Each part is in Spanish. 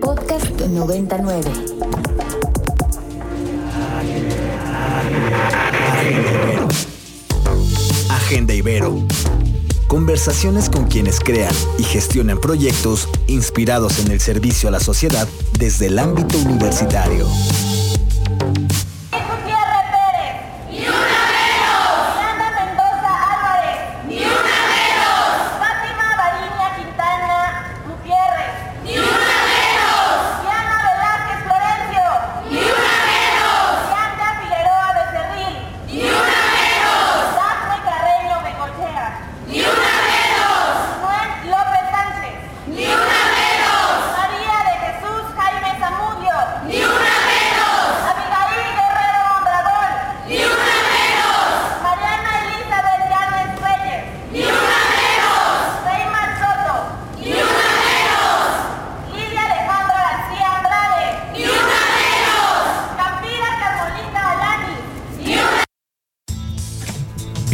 Podcast 99. Agenda Ibero. Conversaciones con quienes crean y gestionan proyectos inspirados en el servicio a la sociedad desde el ámbito universitario.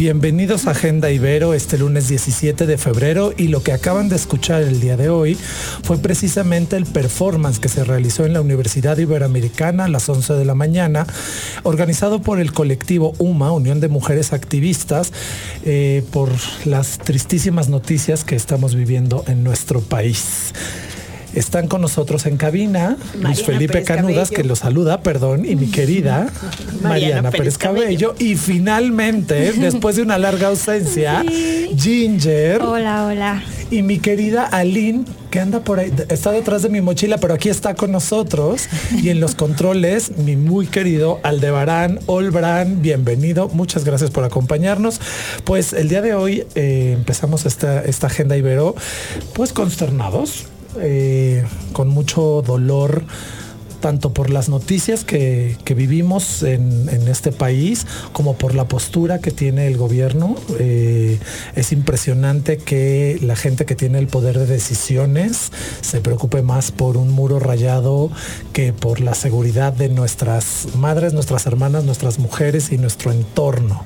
Bienvenidos a Agenda Ibero este lunes 17 de febrero y lo que acaban de escuchar el día de hoy fue precisamente el performance que se realizó en la Universidad Iberoamericana a las 11 de la mañana, organizado por el colectivo UMA, Unión de Mujeres Activistas, eh, por las tristísimas noticias que estamos viviendo en nuestro país. Están con nosotros en cabina Luis Felipe Canudas, que lo saluda, perdón, y mi querida Mariana, Pérez, Cabello. Y finalmente, después de una larga ausencia, Ginger. Hola, hola. Y mi querida Aline, que anda por ahí, está detrás de mi mochila, pero aquí está con nosotros. Y en los controles, mi muy querido Aldebarán Olbran, bienvenido. Muchas gracias por acompañarnos. Pues el día de hoy eh, empezamos esta, esta agenda Ibero, pues consternados eh, con mucho dolor tanto por las noticias que, vivimos en, este país como por la postura que tiene el gobierno. Eh, es impresionante que la gente que tiene el poder de decisiones se preocupe más por un muro rayado que por la seguridad de nuestras madres, nuestras hermanas, nuestras mujeres y nuestro entorno.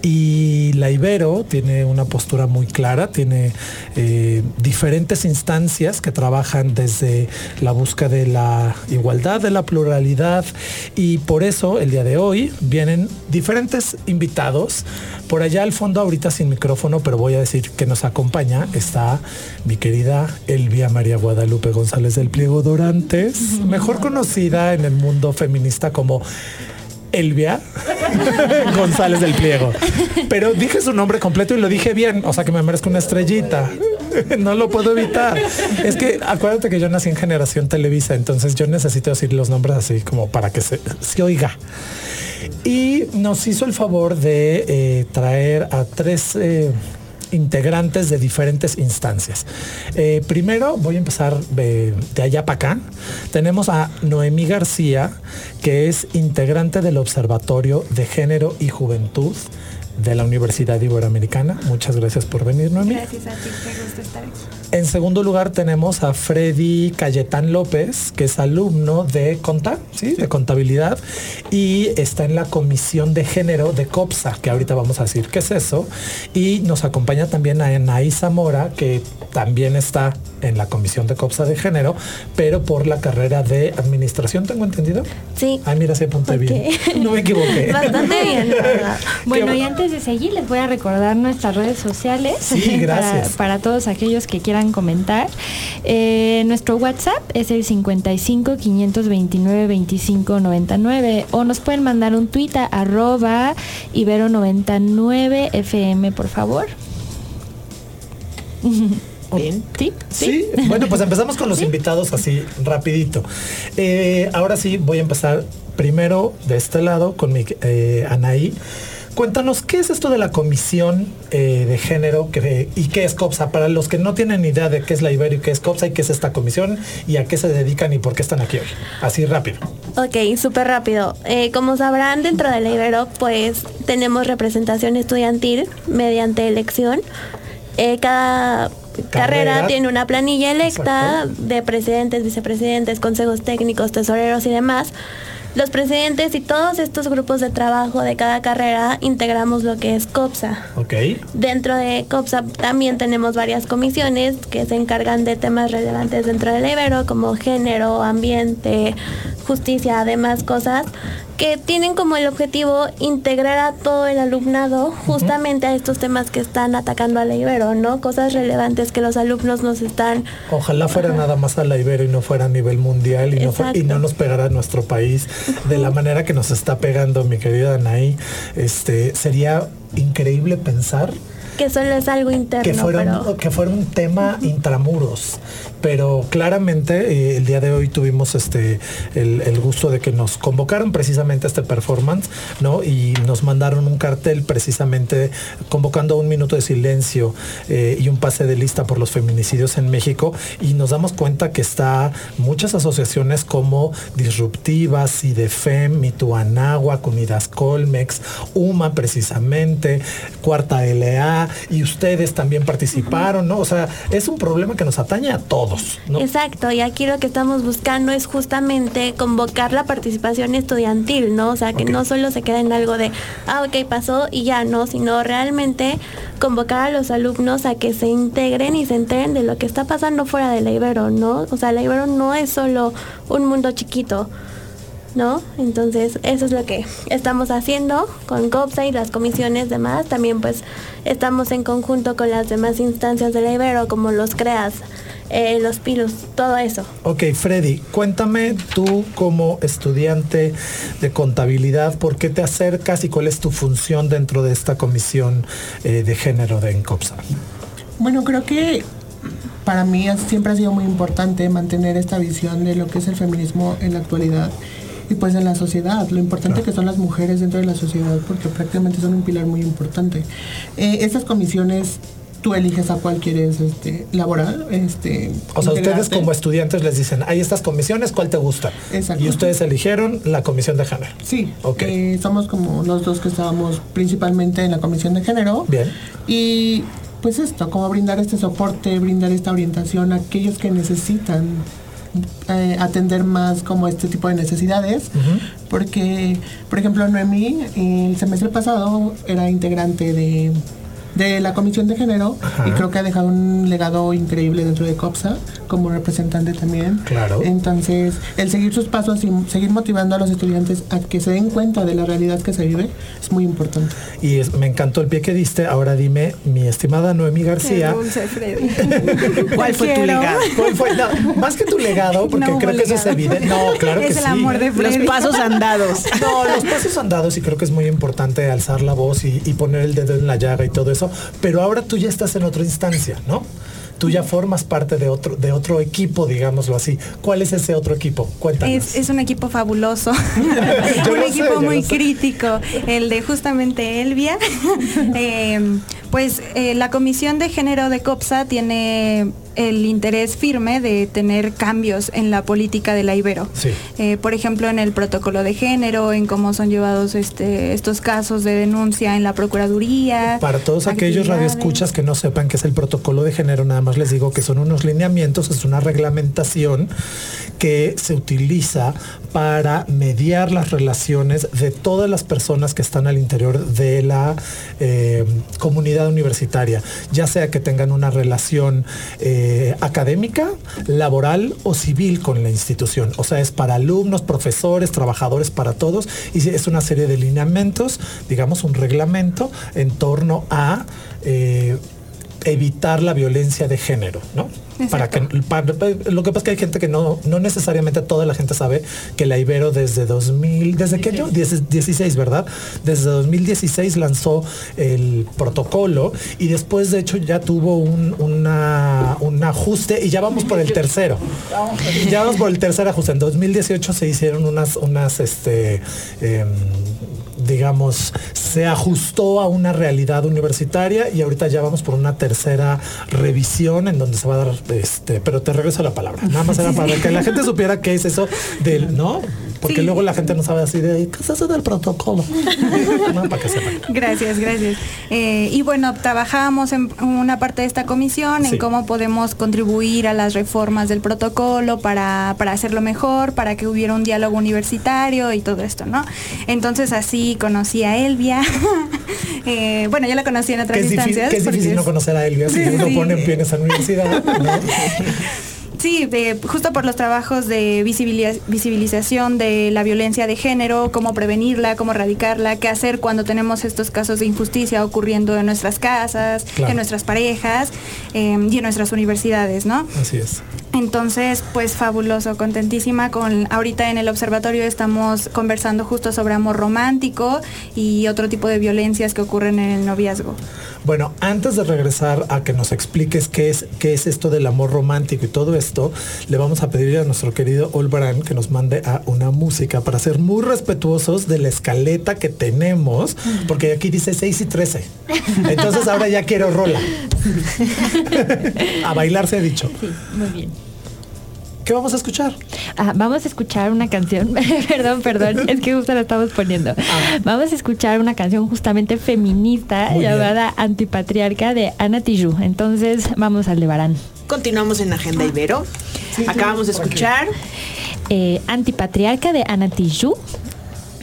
Y la Ibero tiene una postura muy clara, tiene eh, diferentes instancias que trabajan desde la búsqueda de la igualdad de la pluralidad y por eso el día de hoy vienen diferentes invitados. Por allá al fondo ahorita sin micrófono, pero voy a decir que nos acompaña, está mi querida Elvia María Guadalupe González del Pliego Dorantes, mejor conocida en el mundo feminista como Elvia González del Pliego. Pero dije su nombre completo y lo dije bien, o sea que me merezco una estrellita. no lo puedo evitar. Es que acuérdate que yo nací en generación Televisa, entonces yo necesito decir los nombres así como para que se, oiga. Y nos hizo el favor de eh, traer a tres eh, integrantes de diferentes instancias. Eh, primero voy a empezar de, de allá para acá. Tenemos a Noemí García, que es integrante del Observatorio de Género y Juventud de la Universidad Iberoamericana. Muchas gracias por venir, Noemí. Gracias a ti, qué gusto estar aquí. En segundo lugar tenemos a Freddy Cayetán López, que es alumno de Conta, ¿sí? de contabilidad, y está en la comisión de género de COPSA, que ahorita vamos a decir qué es eso. Y nos acompaña también a Anaí Zamora, que también está en la comisión de COPSA de género, pero por la carrera de administración, ¿tengo entendido? Sí. Ay, mira, se apunté bien. No me equivoqué. Bastante bien, verdad. Bueno, y antes de seguir, les voy a recordar nuestras redes sociales. Sí, gracias. Para, todos aquellos que quieran comentar. Eh, nuestro WhatsApp es el 55 529 25 99 o nos pueden mandar un tweet a arroba ibero99 fm, por favor. ¿Sí? ¿Sí? Bueno, pues empezamos con los invitados así rapidito. Eh, ahora sí voy a empezar primero de este lado con mi eh, Anaí. Cuéntanos, ¿qué es esto de la Comisión eh, de Género y qué es COPSA? Para los que no tienen idea de qué es la Ibero y qué es COPSA y qué es esta comisión y a qué se dedican y por qué están aquí hoy. Así rápido. Ok, súper rápido. como sabrán, dentro de la Ibero, pues tenemos representación estudiantil mediante elección. cada carrera, tiene una planilla electa de presidentes, vicepresidentes, consejos técnicos, tesoreros y demás. los presidentes y todos estos grupos de trabajo de cada carrera integramos lo que es COPSA. Ok. Dentro de COPSA también tenemos varias comisiones que se encargan de temas relevantes dentro del Ibero, como género, ambiente, justicia, además cosas que tienen como el objetivo integrar a todo el alumnado justamente a estos temas que están atacando a la Ibero, ¿no? Cosas relevantes que los alumnos nos están... Ojalá fuera nada más a la Ibero y no fuera a nivel mundial y no, y no nos pegara a nuestro país de la manera que nos está pegando mi querida Anaí. Este, sería increíble pensar que solo es algo interno, que fuera, pero... un, que fuera un tema intramuros. Pero claramente eh, el día de hoy tuvimos este el, el gusto de que nos convocaron precisamente a este performance, ¿no? Y nos mandaron un cartel precisamente convocando un minuto de silencio eh, y un pase de lista por los feminicidios en México. Y nos damos cuenta que está muchas asociaciones como Disruptivas, IDEFEM, Mituanáhuac, Unidas Colmex, UMA precisamente, Cuarta LA, y ustedes también participaron, ¿no? O sea, es un problema que nos atañe a todos, ¿no? Exacto, y aquí lo que estamos buscando es justamente convocar la participación estudiantil, ¿no? O sea, que no solo se quede en algo de, ah, ok, pasó y ya, ¿no? Sino realmente convocar a los alumnos a que se integren y se enteren de lo que está pasando fuera de la Ibero, ¿no? O sea, la Ibero no es solo un mundo chiquito. ¿No? Entonces, eso es lo que estamos haciendo con COPSA y las comisiones demás. También pues estamos en conjunto con las demás instancias de la Ibero, como los CREAS, eh, los PILUS, todo eso. Ok, Freddy, cuéntame tú como estudiante de contabilidad, ¿por qué te acercas y cuál es tu función dentro de esta comisión eh, de género de ENCOPSA? Bueno, creo que para mí siempre ha sido muy importante mantener esta visión de lo que es el feminismo en la actualidad y pues en la sociedad, lo importante que son las mujeres dentro de la sociedad, porque prácticamente son un pilar muy importante. Eh, estas comisiones, tú eliges a cuál quieres este, laborar. Este, O sea, ustedes como estudiantes les dicen, hay estas comisiones, ¿cuál te gusta? Exacto. Y ustedes eligieron la comisión de género. Sí, Ok. eh, somos como los dos que estábamos principalmente en la comisión de género. Bien. Y pues esto, como brindar este soporte, brindar esta orientación a aquellos que necesitan eh, atender más como este tipo de necesidades. Porque, por ejemplo, Noemí, el semestre pasado era integrante de, de la comisión de género Ajá. y creo que ha dejado un legado increíble dentro de COPSA como representante también. Claro. Entonces, el seguir sus pasos y seguir motivando a los estudiantes a que se den cuenta de la realidad que se vive es muy importante. Y es- me encantó el pie que diste. Ahora dime, mi estimada Noemí García. ¿Cuál fue tu legado? ¿Cuál fue? No, más que tu legado, porque No creo que eso es evidente. No, claro que Es sí. el amor de. Freddy. Los pasos andados. No, los pasos andados y creo que es muy importante alzar la voz y, y poner el dedo en la llaga y todo eso. Pero ahora tú ya estás en otra instancia, ¿no? Tú ya formas parte de otro, de otro equipo, digámoslo así. ¿Cuál es ese otro equipo? Cuéntanos. Es, es un equipo fabuloso, un sé, equipo muy sé. crítico, el de justamente Elvia. Eh, pues eh, la Comisión de Género de COPSA tiene el interés firme de tener cambios en la política de la Ibero. Sí. Eh, por ejemplo, en el protocolo de género, en cómo son llevados este, estos casos de denuncia en la Procuraduría. Para todos aquellos radioescuchas que no sepan qué es el protocolo de género, nada más les digo que son unos lineamientos, es una reglamentación que se utiliza para mediar las relaciones de todas las personas que están al interior de la eh, comunidad universitaria, ya sea que tengan una relación eh, académica, laboral o civil con la institución. O sea, es para alumnos, profesores, trabajadores, para todos. Y es una serie de lineamientos, digamos, un reglamento en torno a eh, evitar la violencia de género, ¿no? Para que, para- lo que pasa es que hay gente que no, no necesariamente toda la gente sabe que la Ibero desde 2000, ¿desde qué año? 10 16, ¿verdad? Desde 2016 lanzó el protocolo y después de hecho ya tuvo un, una- un ajuste y ya vamos por el tercero. Ya vamos por el tercer ajuste. En 2018 se hicieron unas, unas, este, em, digamos, se ajustó a una realidad universitaria y ahorita ya vamos por una tercera revisión en donde se va a dar, este, pero te regreso la palabra. Nada más era para que la gente supiera qué es eso del, ¿no? Porque Sí. luego la gente no sabe así de qué es eso del protocolo. no, para que sepan. Gracias, gracias. Eh, y bueno, trabajábamos en una parte de esta comisión Sí. en cómo podemos contribuir a las reformas del protocolo para, para hacerlo mejor, para que hubiera un diálogo universitario y todo esto, ¿no? Entonces así conocí a Elvia. Eh, bueno, yo la conocí en Que otras difícil, instancias. que es difícil no conocer a Elvia si Sí, uno pone en pie en esa universidad. ¿no? Sí, de- justo por los trabajos de visibilización de la violencia de género, cómo prevenirla, cómo erradicarla, qué hacer cuando tenemos estos casos de injusticia ocurriendo en nuestras casas, Claro. en nuestras parejas eh, y en nuestras universidades, ¿no? Así es. Entonces, pues fabuloso, contentísima con ahorita en el observatorio estamos conversando justo sobre amor romántico y otro tipo de violencias que ocurren en el noviazgo. Bueno, antes de regresar a que nos expliques qué es, qué es esto del amor romántico y todo esto, le vamos a pedir a nuestro querido Olbran que nos mande a una música para ser muy respetuosos de la escaleta que tenemos, porque aquí dice 6 y 13. Entonces ahora ya quiero rola. a bailar se ha dicho. Sí, muy bien. ¿Qué vamos a escuchar? Ah, vamos a escuchar una canción, perdón, perdón, es que justo la estamos poniendo. Vamos a escuchar una canción justamente feminista Muy bien. llamada Antipatriarca de Ana Tijoux. Entonces, vamos al de Barán. Continuamos en Agenda Ibero. Acabamos de escuchar. Eh, Antipatriarca de Ana Tijoux.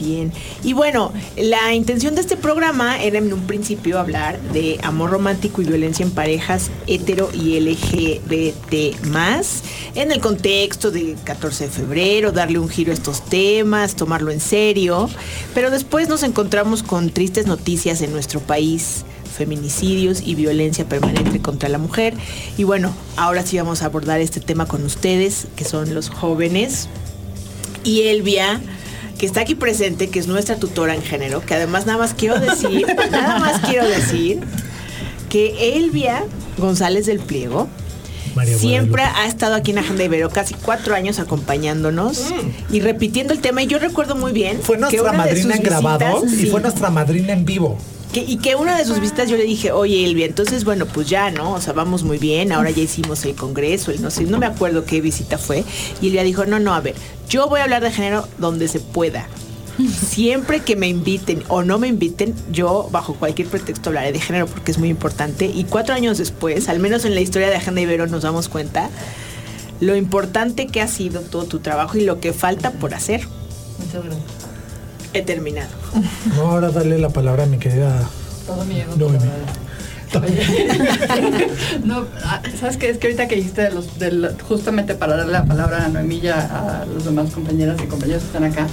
Bien. Y bueno, la intención de este programa era en un principio hablar de amor romántico y violencia en parejas hetero y LGBT más, en el contexto del 14 de febrero, darle un giro a estos temas, tomarlo en serio. Pero después nos encontramos con tristes noticias en nuestro país feminicidios y violencia permanente contra la mujer. Y bueno, ahora sí vamos a abordar este tema con ustedes, que son los jóvenes. Y Elvia, que está aquí presente, que es nuestra tutora en género, que además nada más quiero decir, nada más quiero decir que Elvia González del Pliego María siempre Guadalupe. ha estado aquí en Agenda Ibero casi cuatro años acompañándonos y repitiendo el tema. Y yo recuerdo muy bien Fue nuestra madrina en grabado y fue nuestra madrina en vivo. Y que una de sus visitas yo le dije, oye Elvia, entonces bueno, pues ya, ¿no? O sea, vamos muy bien, ahora ya hicimos el congreso, el no sé, no me acuerdo qué visita fue. Y Elvia dijo, no, no, a ver, yo voy a hablar de género donde se pueda. Siempre que me inviten o no me inviten, yo bajo cualquier pretexto hablaré de género porque es muy importante. Y cuatro años después, al menos en la historia de Agenda Ibero, nos damos cuenta lo importante que ha sido todo tu trabajo y lo que falta por hacer. Muchas gracias. He terminado. No, ahora dale la palabra a mi querida Todo mi ego. Noemi. no, ah, ¿sabes qué? Es que ahorita que dijiste de los, de la- justamente para darle la palabra a Noemí y a, a los demás compañeras y compañeros que están acá,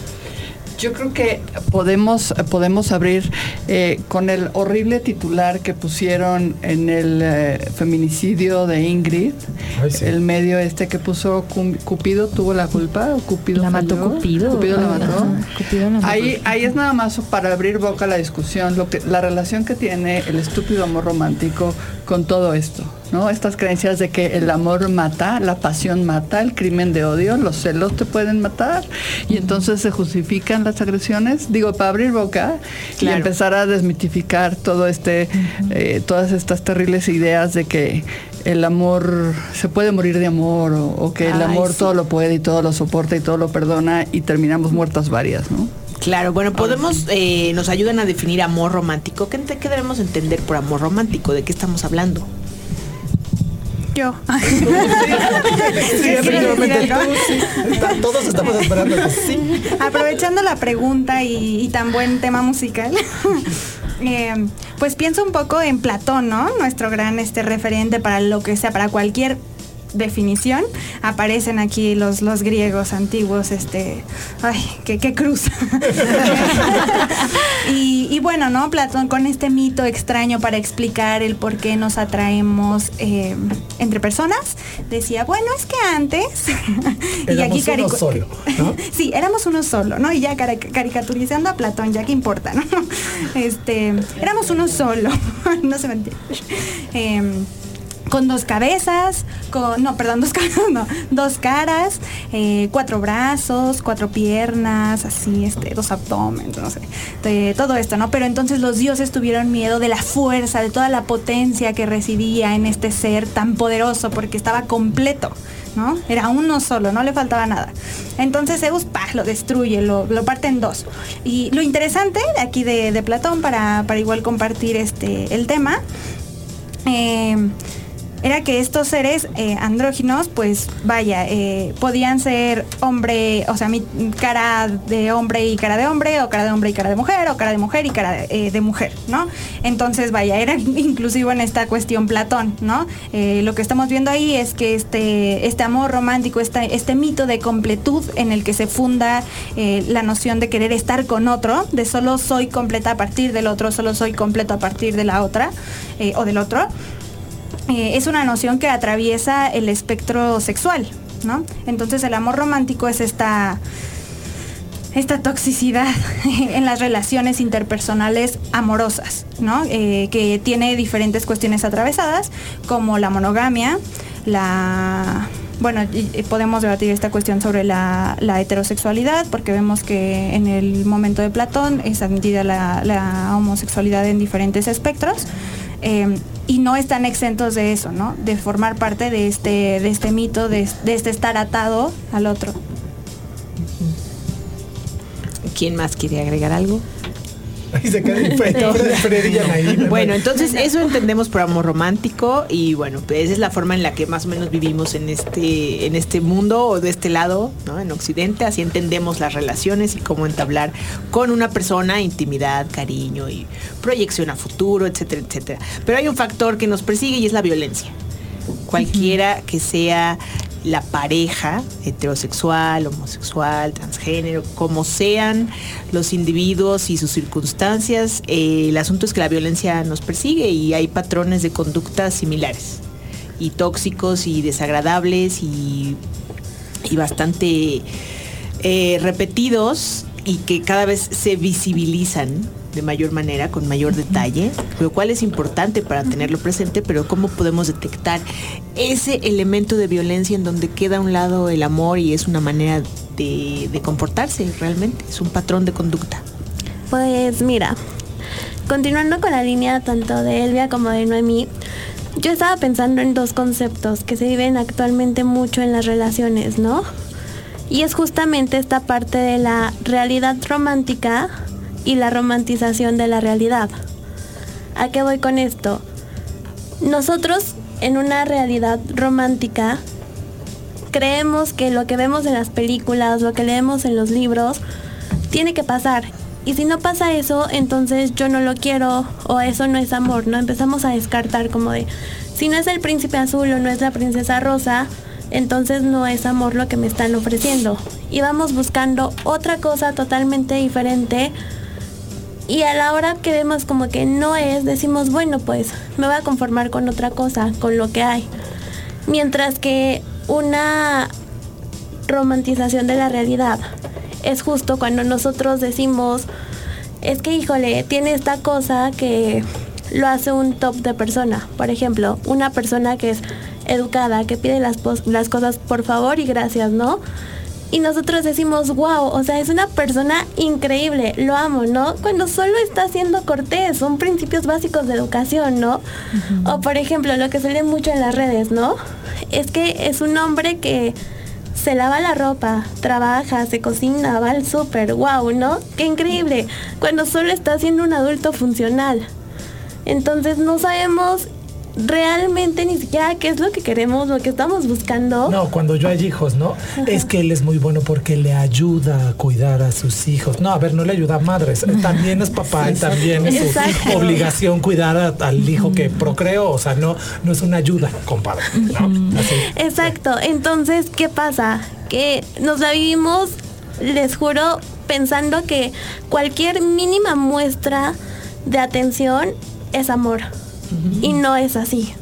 yo creo que podemos, podemos abrir eh, con el horrible titular que pusieron en el eh, feminicidio de Ingrid, Ay, sí. el medio este que puso Cupido tuvo la culpa o Cupido La mató falló? Cupido. Cupido la mató. Cupido la mató. Ahí, ahí es nada más para abrir boca a la discusión, lo que, la relación que tiene el estúpido amor romántico con todo esto, ¿no? Estas creencias de que el amor mata, la pasión mata, el crimen de odio, los celos te pueden matar y entonces se justifican las agresiones. Digo, para abrir boca y empezar a desmitificar todo este, eh, todas estas terribles ideas de que el amor se puede morir de amor o, o que el Ay, amor sí. todo lo puede y todo lo soporta y todo lo perdona y terminamos muertas varias, ¿no? Claro, bueno, podemos, eh, nos ayudan a definir amor romántico. ¿Qué, ente- qué debemos entender por amor romántico? ¿De qué estamos hablando? Yo. Sí, efectivamente, decir algo? tú sí. Está- Todos estamos esperando que sí. Aprovechando la pregunta y, y tan buen tema musical, eh, pues pienso un poco en Platón, ¿no? Nuestro gran este referente para lo que sea, para cualquier definición, aparecen aquí los, los griegos antiguos, este, ay, qué, qué cruz. y, y bueno, ¿no? Platón con este mito extraño para explicar el por qué nos atraemos eh, entre personas, decía, bueno, es que antes, uno caricu- solo, ¿no? Sí, éramos uno solo, ¿no? Y ya caricaturizando a Platón, ya que importa, ¿no? Este, éramos uno solo, no se me entiende. Em, con dos cabezas, con, no, perdón, dos caras, eh, cuatro brazos, cuatro piernas, así, este, dos abdomen, no sé, todo esto, ¿no? Pero entonces los dioses tuvieron miedo de la fuerza, de toda la potencia que residía en este ser tan poderoso, porque estaba completo, ¿no? Era uno solo, no le faltaba nada. Entonces Zeus, ¡pah! lo destruye, lo, lo parte en dos. Y lo interesante de aquí de, de Platón, para, para igual compartir este, el tema, eh, era que estos seres eh, andróginos, pues vaya, eh, podían ser hombre, o sea, cara de hombre y cara de hombre, o cara de hombre y cara de mujer, o cara de mujer y cara de, eh, de mujer, ¿no? Entonces, vaya, era inclusivo en esta cuestión Platón, ¿no? Lo que estamos viendo ahí es que este, este amor romántico, este, este mito de completud en el que se funda la noción de querer estar con otro, de solo soy completa a partir del otro, solo soy completo a partir de la otra o del otro eh, es una noción que atraviesa el espectro sexual, ¿no? Entonces el amor romántico es esta esta toxicidad en las relaciones interpersonales amorosas, ¿no? Eh, que tiene diferentes cuestiones atravesadas, como la monogamia, la bueno, podemos debatir esta cuestión sobre la, la heterosexualidad, porque vemos que en el momento de Platón es admitida la, la homosexualidad en diferentes espectros. Eh, y no están exentos de eso, ¿no? De formar parte de este, de este mito, de, de este estar atado al otro. ¿Quién más quiere agregar algo? Y se queda y Anaí. Bueno, entonces eso entendemos por amor romántico y bueno, pues esa es la forma en la que más o menos vivimos en este en este mundo o de este lado, ¿no? En Occidente, así entendemos las relaciones y cómo entablar con una persona intimidad, cariño y proyección a futuro, etcétera, etcétera. Pero hay un factor que nos persigue y es la violencia. Cualquiera que sea la pareja heterosexual, homosexual, transgénero, como sean los individuos y sus circunstancias, eh, el asunto es que la violencia nos persigue y hay patrones de conducta similares y tóxicos y desagradables y, y bastante eh, repetidos y que cada vez se visibilizan de mayor manera, con mayor detalle, lo cual es importante para tenerlo presente, pero ¿cómo podemos detectar ese elemento de violencia en donde queda a un lado el amor y es una manera de, de comportarse realmente? Es un patrón de conducta. Pues mira, continuando con la línea tanto de Elvia como de Noemí, yo estaba pensando en dos conceptos que se viven actualmente mucho en las relaciones, ¿no? Y es justamente esta parte de la realidad romántica y la romantización de la realidad. ¿A qué voy con esto? Nosotros en una realidad romántica creemos que lo que vemos en las películas, lo que leemos en los libros, tiene que pasar. Y si no pasa eso, entonces yo no lo quiero o eso no es amor, ¿no? Empezamos a descartar como de, si no es el príncipe azul o no es la princesa rosa, entonces no es amor lo que me están ofreciendo. Y vamos buscando otra cosa totalmente diferente. Y a la hora que vemos como que no es, decimos, bueno, pues me voy a conformar con otra cosa, con lo que hay. Mientras que una romantización de la realidad es justo cuando nosotros decimos, es que híjole, tiene esta cosa que lo hace un top de persona. Por ejemplo, una persona que es educada, que pide las, las cosas por favor y gracias, ¿no? Y nosotros decimos, wow, o sea, es una persona increíble, lo amo, ¿no? Cuando solo está siendo cortés, son principios básicos de educación, ¿no? O por ejemplo, lo que se lee mucho en las redes, ¿no? Es que es un hombre que se lava la ropa, trabaja, se cocina, va al súper, wow, ¿no? Qué increíble. Cuando solo está siendo un adulto funcional. Entonces no sabemos realmente ni siquiera qué es lo que queremos, lo que estamos buscando. No, cuando yo hay hijos, ¿no? Es que él es muy bueno porque le ayuda a cuidar a sus hijos. No, a ver, no le ayuda a madres. También es papá y también es su obligación cuidar a- al hijo que procreó. O sea, no, no es una ayuda, compadre. ¿no? Así. Exacto. Entonces, ¿qué pasa? Que nos la vivimos, les juro, pensando que cualquier mínima muestra de atención es amor. Y no es así.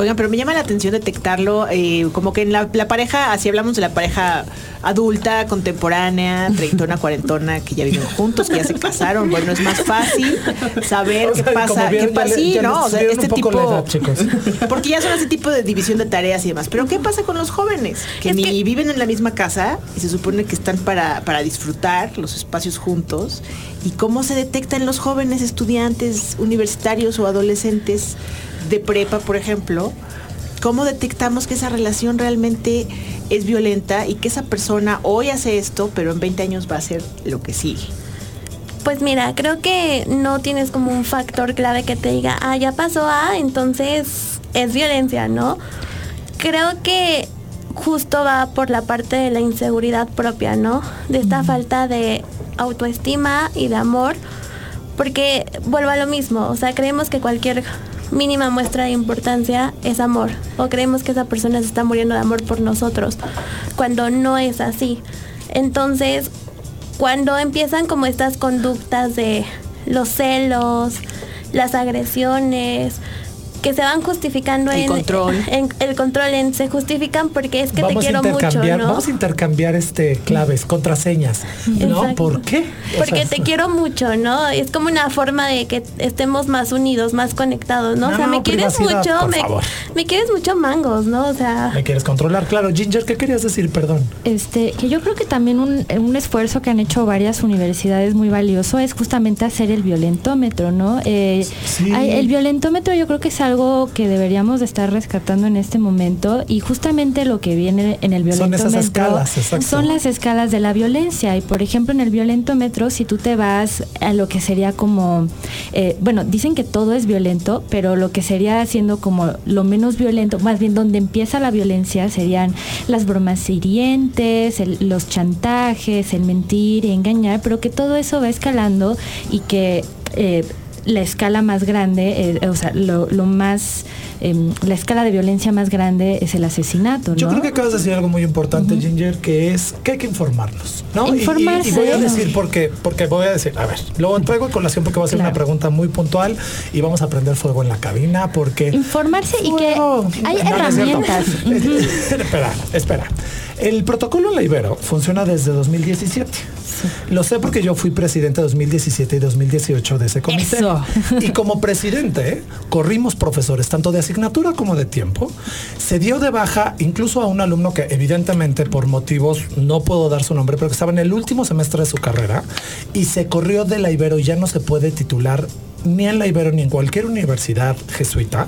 Oigan, pero me llama la atención detectarlo, eh, como que en la, la pareja, así hablamos de la pareja adulta, contemporánea, treintona, cuarentona, que ya viven juntos, que ya se casaron. Bueno, es más fácil saber O qué sea, pasa, vieron, qué pasa, sí, ¿no? O sea, este tipo, edad, porque ya son ese tipo de división de tareas y demás. Pero ¿qué pasa con los jóvenes? Que Es ni que- viven en la misma casa y se supone que están para, para disfrutar los espacios juntos. ¿Y cómo se detectan los jóvenes estudiantes universitarios o adolescentes de prepa, por ejemplo? ¿Cómo detectamos que esa relación realmente es violenta y que esa persona hoy hace esto, pero en 20 años va a hacer lo que sigue? Pues mira, creo que no tienes como un factor clave que te diga, ah, ya pasó A, entonces es violencia, ¿no? Creo que justo va por la parte de la inseguridad propia, ¿no? De esta falta de autoestima y de amor, porque vuelvo a lo mismo, o sea, creemos que cualquier mínima muestra de importancia es amor, o creemos que esa persona se está muriendo de amor por nosotros, cuando no es así. Entonces, cuando empiezan como estas conductas de los celos, las agresiones, que se van justificando El en, control. en el control en se justifican porque es que vamos te quiero mucho, ¿no? vamos a intercambiar este claves, contraseñas, ¿no? Exacto. ¿Por qué? O Porque sea, te quiero mucho, ¿no? Es como una forma de que estemos más unidos, más conectados, ¿no? No, o sea, no, me quieres mucho, por me, favor. me quieres mucho mangos, ¿no? O sea, Me quieres controlar, claro. Ginger, ¿qué querías decir? Perdón. Este, que yo creo que también un, un esfuerzo que han hecho varias universidades muy valioso es justamente hacer el violentómetro, ¿no? Eh, Sí. hay- el violentómetro yo creo que es algo que deberíamos de estar rescatando en este momento y justamente lo que viene en el Son violentómetro esas escalas, exacto. son las escalas de la violencia y por ejemplo en el violentómetro si tú te vas a lo que sería como eh, bueno dicen que todo es violento pero lo que sería siendo como lo menos violento más bien donde empieza la violencia serían las bromas hirientes el- los chantajes el mentir y engañar pero que todo eso va escalando y que eh, la escala más grande, eh, o sea, lo, lo más, em, la escala de violencia más grande es el asesinato, ¿no? Yo creo que acabas de decir algo muy importante, Ginger, que es que hay que informarnos, ¿no? Y- y- Informarse. Y, voy a decir porque, porque voy a decir, a ver, lo traigo a colación porque va a ser una pregunta muy puntual y vamos a prender fuego en la cabina porque Informarse y que hay No, no es cierto. herramientas. espera, espera. El protocolo La Ibero funciona desde 2017. Lo sé porque yo fui presidente 2017 y 2018 de ese comité. Eso. Y como presidente, corrimos profesores, tanto de asignatura como de tiempo. Se dio de baja incluso a un alumno que evidentemente por motivos, no puedo dar su nombre, pero que estaba en el último semestre de su carrera y se corrió de la Ibero y ya no se puede titular ni en la Ibero ni en cualquier universidad jesuita.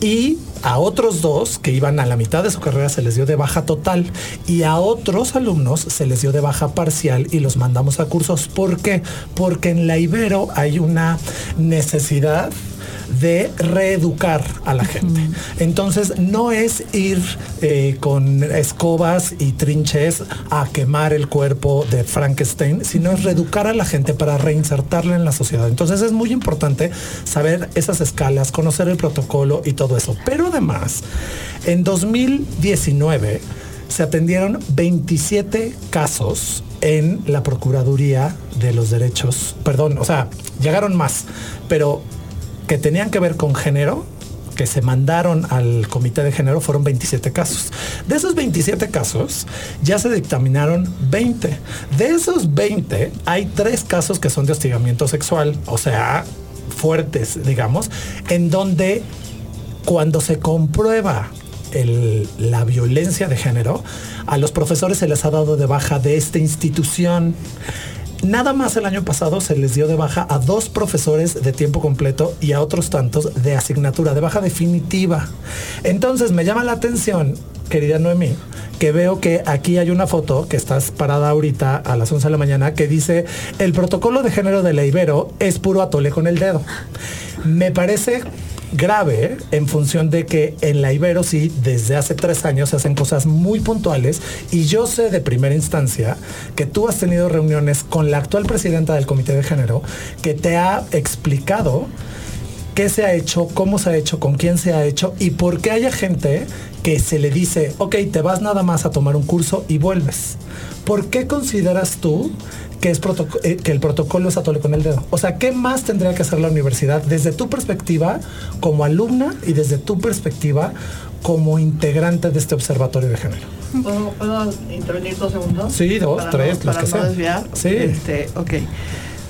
Y a otros dos que iban a la mitad de su carrera se les dio de baja total y a otros alumnos se les dio de baja parcial y los mandamos a cursos. ¿Por qué? Porque en la Ibero hay una necesidad de reeducar a la gente. Entonces no es ir eh, con escobas y trinches a quemar el cuerpo de Frankenstein, sino es reeducar a la gente para reinsertarla en la sociedad. Entonces es muy importante saber esas escalas, conocer el protocolo y todo eso. Pero además, en 2019 se atendieron 27 casos en la Procuraduría de los Derechos, perdón, o sea, llegaron más, pero que tenían que ver con género, que se mandaron al comité de género fueron 27 casos. De esos 27 casos ya se dictaminaron 20. De esos 20 hay tres casos que son de hostigamiento sexual, o sea, fuertes, digamos, en donde cuando se comprueba la violencia de género, a los profesores se les ha dado de baja de esta institución. Nada más el año pasado se les dio de baja a dos profesores de tiempo completo y a otros tantos de asignatura, de baja definitiva. Entonces me llama la atención, querida Noemí, que veo que aquí hay una foto que estás parada ahorita a las 11 de la mañana que dice el protocolo de género de la Ibero es puro atole con el dedo. Me parece grave en función de que en la Ibero sí, desde hace tres años se hacen cosas muy puntuales. Y yo sé de primera instancia que tú has tenido reuniones con la actual presidenta del Comité de Género que te ha explicado qué se ha hecho, cómo se ha hecho, con quién se ha hecho y por qué haya gente que se le dice, ok, te vas nada más a tomar un curso y vuelves. ¿Por qué consideras tú que, es eh, que el protocolo es atole con el dedo? O sea, ¿qué más tendría que hacer la universidad desde tu perspectiva como alumna y desde tu perspectiva como integrante de este observatorio de género? ¿Puedo, puedo intervenir dos segundos? Sí, dos, Para tres, no, para que no sean. desviar. Sí. Este, ok.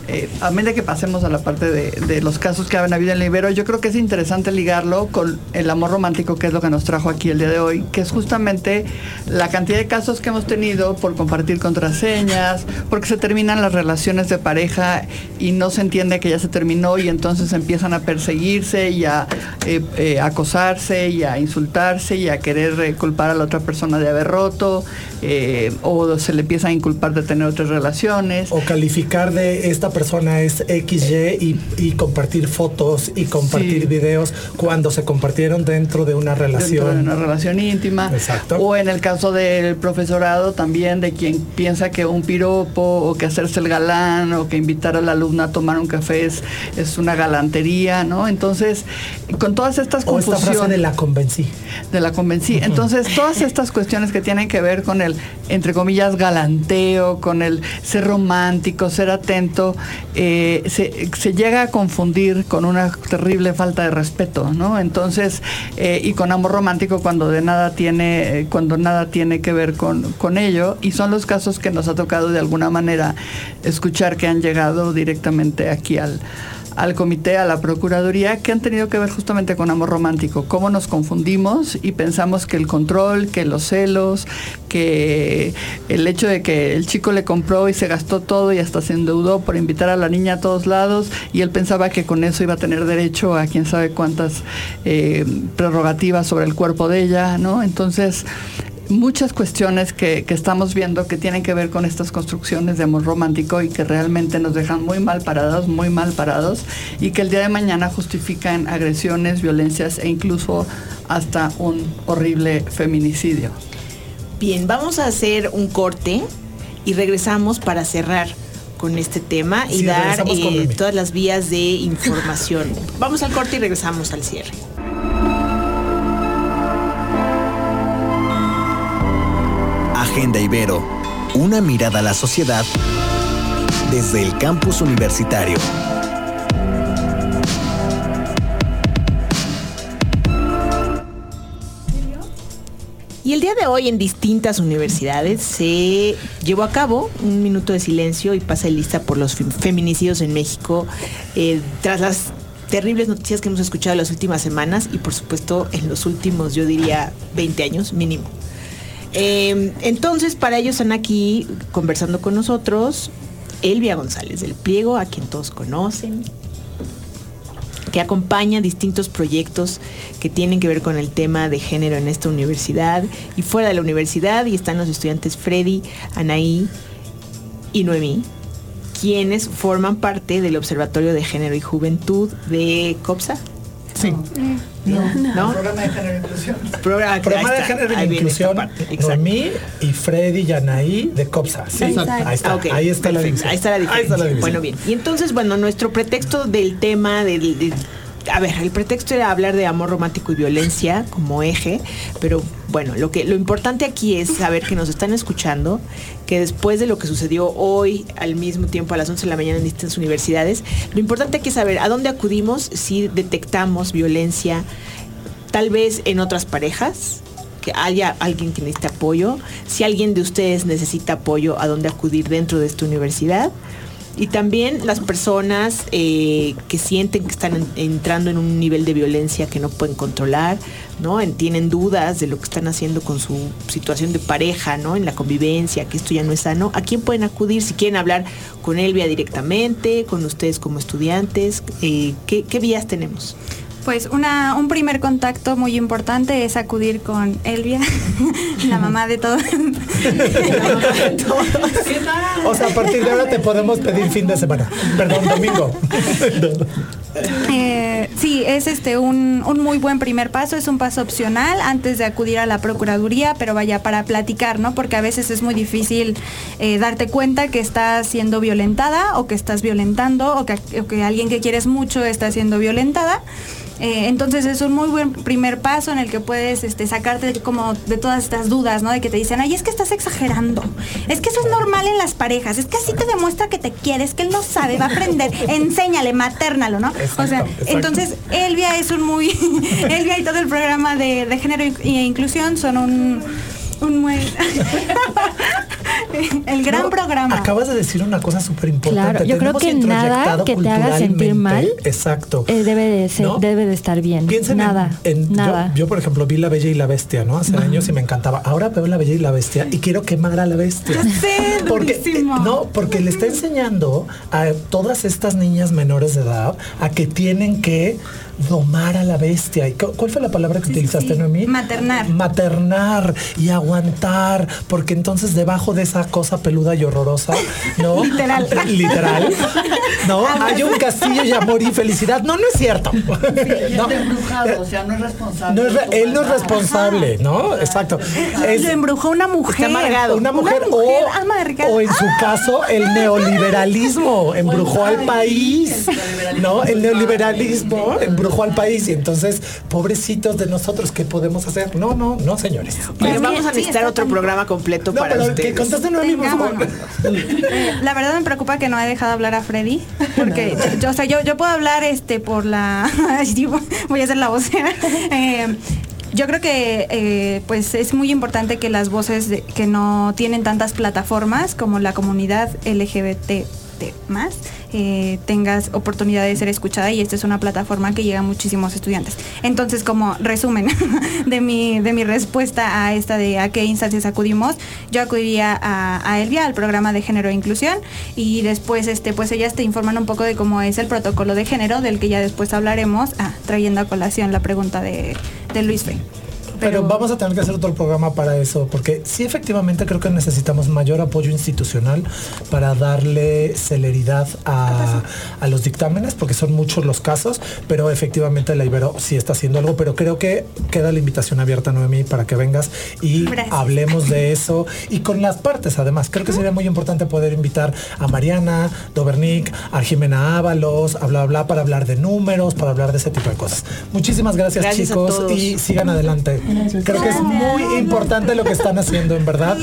Eh, a medida que pasemos a la parte de, los casos que han habido en Libero, yo creo que es interesante ligarlo con el amor romántico, que es lo que nos trajo aquí el día de hoy, que es justamente la cantidad de casos que hemos tenido por compartir contraseñas, porque se terminan las relaciones de pareja y no se entiende que ya se terminó y entonces empiezan a perseguirse y a eh, eh, acosarse y a insultarse y a querer eh, culpar a la otra persona de haber roto eh, o se le empieza a inculpar de tener otras relaciones. O calificar de esta persona es XY y, y compartir fotos y compartir Sí. videos cuando se compartieron dentro de una dentro de relación. una relación íntima. Exacto. O en el caso del profesorado también de quien piensa que un piropo o que hacerse el galán o que invitar a la alumna a tomar un café es, es una galantería, ¿no? Entonces, con todas estas O esta confusiones frase de la convencí. de la convencí. Entonces, todas estas cuestiones que tienen que ver con el, entre comillas, galanteo, con el ser romántico, ser atento, eh, se, se llega a confundir con una terrible falta de respeto, ¿no? Entonces, eh, y con amor romántico cuando de nada tiene, eh, cuando nada tiene que ver con, con ello, y son los casos que nos ha tocado de alguna manera escuchar que han llegado directamente aquí al al comité, a la Procuraduría, que han tenido que ver justamente con amor romántico, cómo nos confundimos y pensamos que el control, que los celos, que el hecho de que el chico le compró y se gastó todo y hasta se endeudó por invitar a la niña a todos lados y él pensaba que con eso iba a tener derecho a quién sabe cuántas eh, prerrogativas sobre el cuerpo de ella, ¿no? Entonces, muchas cuestiones que, que estamos viendo que tienen que ver con estas construcciones de amor romántico y que realmente nos dejan muy mal parados, muy mal parados y que el día de mañana justifican agresiones, violencias e incluso hasta un horrible feminicidio. Bien, vamos a hacer un corte y regresamos para cerrar con este tema y Sí, dar eh, todas las vías de información. vamos al corte y regresamos al cierre. Agenda Ibero, una mirada a la sociedad desde el campus universitario. Y el día de hoy en distintas universidades se llevó a cabo un minuto de silencio y pasa lista por los fem- feminicidios en México eh, tras las terribles noticias que hemos escuchado en las últimas semanas y por supuesto en los últimos, yo diría, 20 años mínimo. Eh, entonces, para ello están aquí conversando con nosotros Elvia González del Pliego, a quien todos conocen, que acompaña distintos proyectos que tienen que ver con el tema de género en esta universidad y fuera de la universidad. Y están los estudiantes Freddy, Anaí y Noemí, quienes forman parte del Observatorio de Género y Juventud de COPSA. Sí. ¿No? Programa de género e inclusión. Programa, de género esta inclusión. Noemí y Freddy Yanaí de COPSA. Sí, Exacto. ahí está, Ah, ok, ahí está la. Ahí está la diferencia. Ahí está la división. Bueno, bien. Y entonces, bueno, nuestro pretexto del tema del... de- a ver, el pretexto era hablar de amor romántico y violencia como eje, pero bueno, lo que lo importante aquí es saber que nos están escuchando, que después de lo que sucedió hoy al mismo tiempo a las 11 de la mañana en distintas universidades, lo importante aquí es saber a dónde acudimos si detectamos violencia, tal vez en otras parejas, que haya alguien que necesite apoyo, si alguien de ustedes necesita apoyo, a dónde acudir dentro de esta universidad. Y también las personas eh, que sienten que están en- entrando en un nivel de violencia que no pueden controlar, ¿no? En- tienen dudas de lo que están haciendo con su situación de pareja, ¿no? En la convivencia, que esto ya no es sano. ¿A quién pueden acudir? Si quieren hablar con Elvia directamente, con ustedes como estudiantes, eh, ¿qué, ¿qué vías tenemos? Pues una, un primer contacto muy importante es acudir con Elvia, la mamá de todos. O sea, a partir de ahora te podemos pedir fin de semana. Perdón, domingo. Eh, sí, es este un, un muy buen primer paso, es un paso opcional antes de acudir a la Procuraduría, pero vaya para platicar, ¿no? Porque a veces es muy difícil eh, darte cuenta que estás siendo violentada o que estás violentando o que, o que alguien que quieres mucho está siendo violentada. Eh, entonces es un muy buen primer paso en el que puedes este, sacarte como de todas estas dudas, ¿no? De que te dicen, ay, es que estás exagerando, es que eso es normal en las parejas, es que así te demuestra que te quieres, que él no sabe, va a aprender, enséñale, maternalo, ¿no? o sea, Exacto, exacto. Elvia es un muy, Elvia y todo el programa de, de género e inclusión son un, un muy, el gran No, programa. acabas de decir una cosa súper importante. Claro, yo creo que nada que te haga sentir mal Exacto. eh, debe, de ser- ¿No? debe de estar bien. Piensen en- nada. en, yo- nada. Yo, por ejemplo, vi La Bella y la Bestia, ¿no? Hace años y me encantaba. Ahora veo La Bella y la Bestia y quiero quemar a la bestia. sé, porque, eh, no, porque le está enseñando a todas estas niñas menores de edad a que tienen que domar a la bestia. ¿Y cu- ¿Cuál fue la palabra que utilizaste, sí. Noemí? Maternar. Maternar y aguantar, porque entonces debajo de esa cosa peluda y horrorosa, ¿no? Literal. Literal. ¿No? Hay un castillo y amor y felicidad. No, no es cierto. Y No. está embrujado, o sea, no es responsable. No es re- él no es responsable, ¿no? Exacto. Es Lo embrujó una mujer. Está amargado. una mujer, mujer o, amargada. o en su caso el neoliberalismo embrujó al país, ¿no? El neoliberalismo embrujó al país y entonces pobrecitos de nosotros, ¿qué podemos hacer? No, no, no, señores. Oye, Es vamos a necesitar otro programa completo No, para pero que mí, por favor. Eh, la verdad me preocupa que no he dejado hablar a Freddy, porque yo, o sea, yo, yo puedo hablar este por la, voy a ser la vocera. Eh, yo creo que eh, pues es muy importante que las voces de- que no tienen tantas plataformas como la comunidad LGBT más eh, tengas oportunidad de ser escuchada y esta es una plataforma que llega a muchísimos estudiantes. Entonces, como resumen de mi, de mi respuesta a esta de a qué instancias acudimos, yo acudiría a, a Elvia, al programa de género e inclusión, y después este, pues ellas te informan un poco de cómo es el protocolo de género, del que ya después hablaremos, ah, trayendo a colación la pregunta de, de Luis Fe. Pero vamos a tener que hacer otro programa para eso, porque sí efectivamente creo que necesitamos mayor apoyo institucional para darle celeridad a, a los dictámenes, porque son muchos los casos, pero efectivamente la Ibero sí está haciendo algo, pero creo que queda la invitación abierta, Noemí, para que vengas y Gracias. hablemos de eso y con las partes además. Creo que sería muy importante poder invitar a Mariana, Dobernik, a Jimena Ábalos, a bla bla, para hablar de números, para hablar de ese tipo de cosas. Muchísimas gracias, chicos y sigan adelante. Creo que es muy importante lo que están haciendo, en verdad.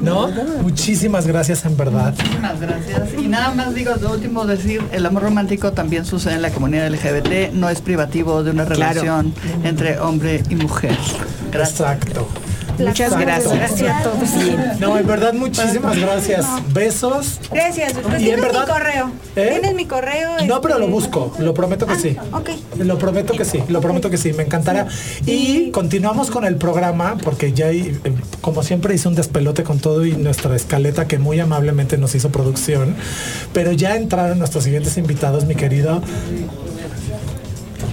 ¿No? Muchísimas gracias, en verdad. Muchísimas gracias. Y nada más digo, lo último decir, el amor romántico también sucede en la comunidad LGBT, no es privativo de una Claro. relación entre hombre y mujer. Gracias. Exacto. Muchas Exacto. gracias. Gracias a todos. No, en verdad, muchísimas gracias. Besos. Gracias. Pues Y en tienes verdad- mi correo. ¿Eh? Tienes mi correo. No, pero lo este, busco, lo prometo que sí. ok. Lo prometo que sí, lo prometo que sí, me encantará. Y continuamos con el programa, porque ya, hay, eh, como siempre, hice un despelote con todo y nuestra escaleta que muy amablemente nos hizo producción. Pero ya entraron nuestros siguientes invitados, mi querido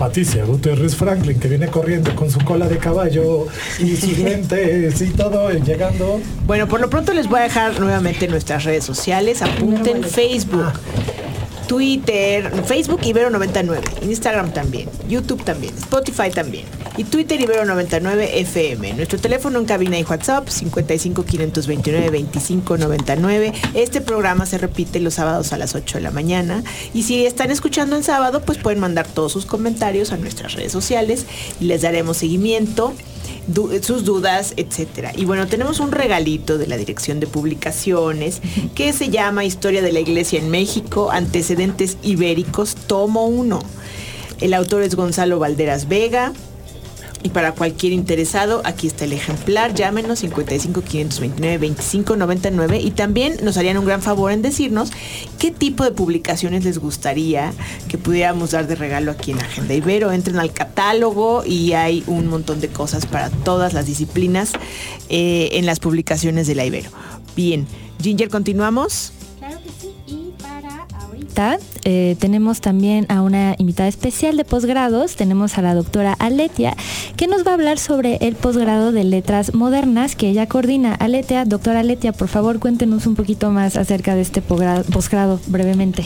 Patricia Gutiérrez Franklin, que viene corriendo con su cola de caballo y sus lentes y todo, eh, llegando. Bueno, por lo pronto les voy a dejar nuevamente nuestras redes sociales. Apunten Facebook, Twitter, Facebook Ibero99, Instagram también, YouTube también, Spotify también. Y Twitter Ibero99 FM. Nuestro teléfono en cabina y WhatsApp 55 529 25 99. Este programa se repite los sábados a las 8 de la mañana. Y si están escuchando en sábado, pues pueden mandar todos sus comentarios a nuestras redes sociales y les daremos seguimiento du- sus dudas, etcétera. Y bueno, tenemos un regalito de la Dirección de Publicaciones que se llama Historia de la Iglesia en México, Antecedentes Ibéricos, tomo 1. El autor es Gonzalo Valderas Vega. Y para cualquier interesado, aquí está el ejemplar. Llámenos 55 529 25 99 y también nos harían un gran favor en decirnos qué tipo de publicaciones les gustaría que pudiéramos dar de regalo aquí en Agenda Ibero. Entren al catálogo y hay un montón de cosas para todas las disciplinas eh, en las publicaciones de la Ibero. Bien, Ginger, continuamos. Claro que sí. Eh, tenemos también a una invitada especial de posgrados. Tenemos a la doctora Aletia, que nos va a hablar sobre el posgrado de letras modernas que ella coordina. Aletia, doctora Aletia, por favor, cuéntenos un poquito más acerca de este posgrado brevemente.